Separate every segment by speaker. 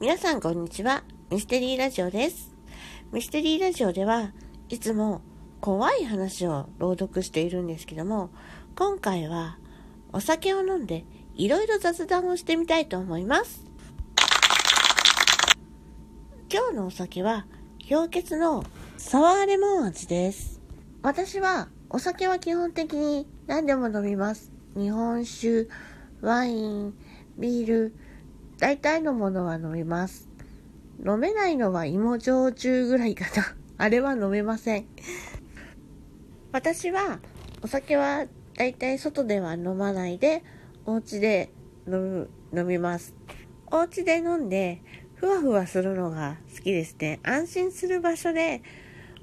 Speaker 1: 皆さんこんにちは。ミステリーラジオです。ミステリーラジオではいつも怖い話を朗読しているんですけども、今回はお酒を飲んでいろいろ雑談をしてみたいと思います。今日のお酒は氷結のサワーレモン味です。私はお酒は基本的に何でも飲みます。日本酒、ワイン、ビール、大体のものは飲みます。飲めないのは芋焼酎ぐらいかな。あれは飲めません。私はお酒は大体外では飲まないで、お家で飲む飲みます。お家で飲んで、ふわふわするのが好きですね。安心する場所で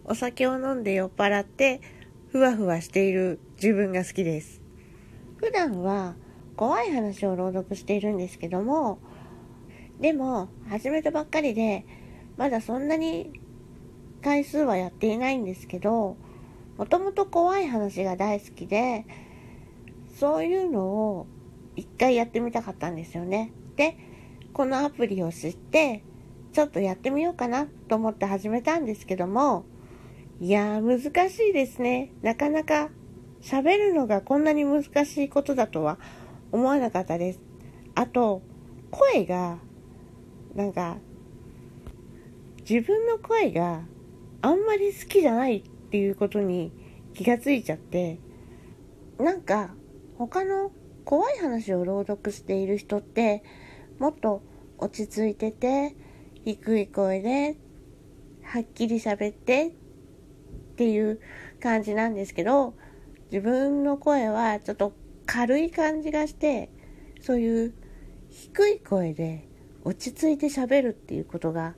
Speaker 1: お酒を飲んで酔っ払って、ふわふわしている自分が好きです。普段は怖い話を朗読しているんですけども、でも、始めたばっかりで、まだそんなに回数はやっていないんですけど、もともと怖い話が大好きで、そういうのを一回やってみたかったんですよね。で、このアプリを知って、ちょっとやってみようかなと思って始めたんですけども、いや難しいですね。なかなか喋るのがこんなに難しいことだとは思わなかったです。あと、声がなんか、自分の声があんまり好きじゃないっていうことに気がついちゃって、なんか他の怖い話を朗読している人ってもっと落ち着いてて低い声ではっきり喋ってっていう感じなんですけど自分の声はちょっと軽い感じがしてそういう低い声で落ち着いて喋るっていうことが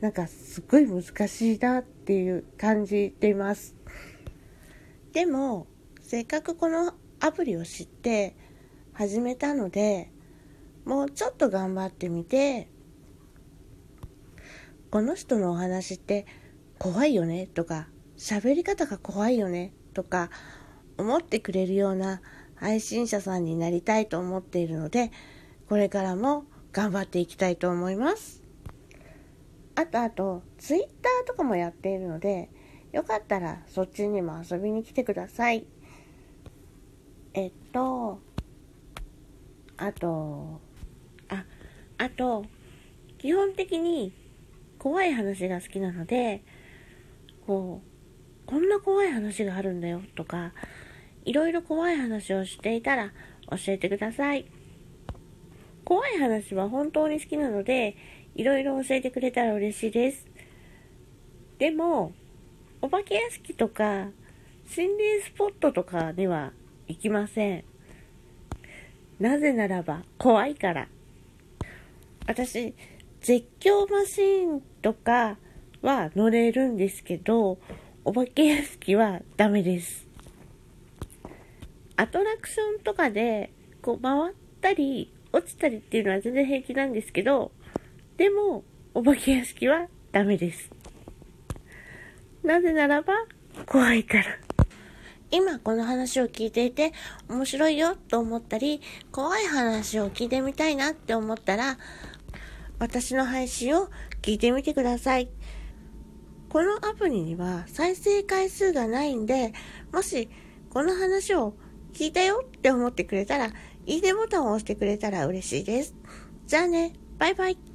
Speaker 1: なんかすっごい難しいなっていう感じています。でもせっかくこのアプリを知って始めたのでもうちょっと頑張ってみてこの人のお話って怖いよねとか喋り方が怖いよねとか思ってくれるような配信者さんになりたいと思っているのでこれからも頑張っていきたいと思います。あとあと、ツイッターとかもやっているので、よかったらそっちにも遊びに来てください。えっと、あと、あ、あと、基本的に怖い話が好きなので、こう、こんな怖い話があるんだよとか、いろいろ怖い話をしていたら教えてください。怖い話は本当に好きなので、いろいろ教えてくれたら嬉しいです。でも、お化け屋敷とか、心霊スポットとかには行きません。なぜならば、怖いから。私、絶叫マシーンとかは乗れるんですけど、お化け屋敷はダメです。アトラクションとかで、こう回ったり、落ちたりっていうのは全然平気なんですけど、でも、お化け屋敷はダメです。なぜならば、怖いから。今この話を聞いていて面白いよと思ったり、怖い話を聞いてみたいなって思ったら、私の配信を聞いてみてください。このアプリには再生回数がないんで、もしこの話を聞いたよって思ってくれたら、いいねボタンを押してくれたら嬉しいです。じゃあね、バイバイ。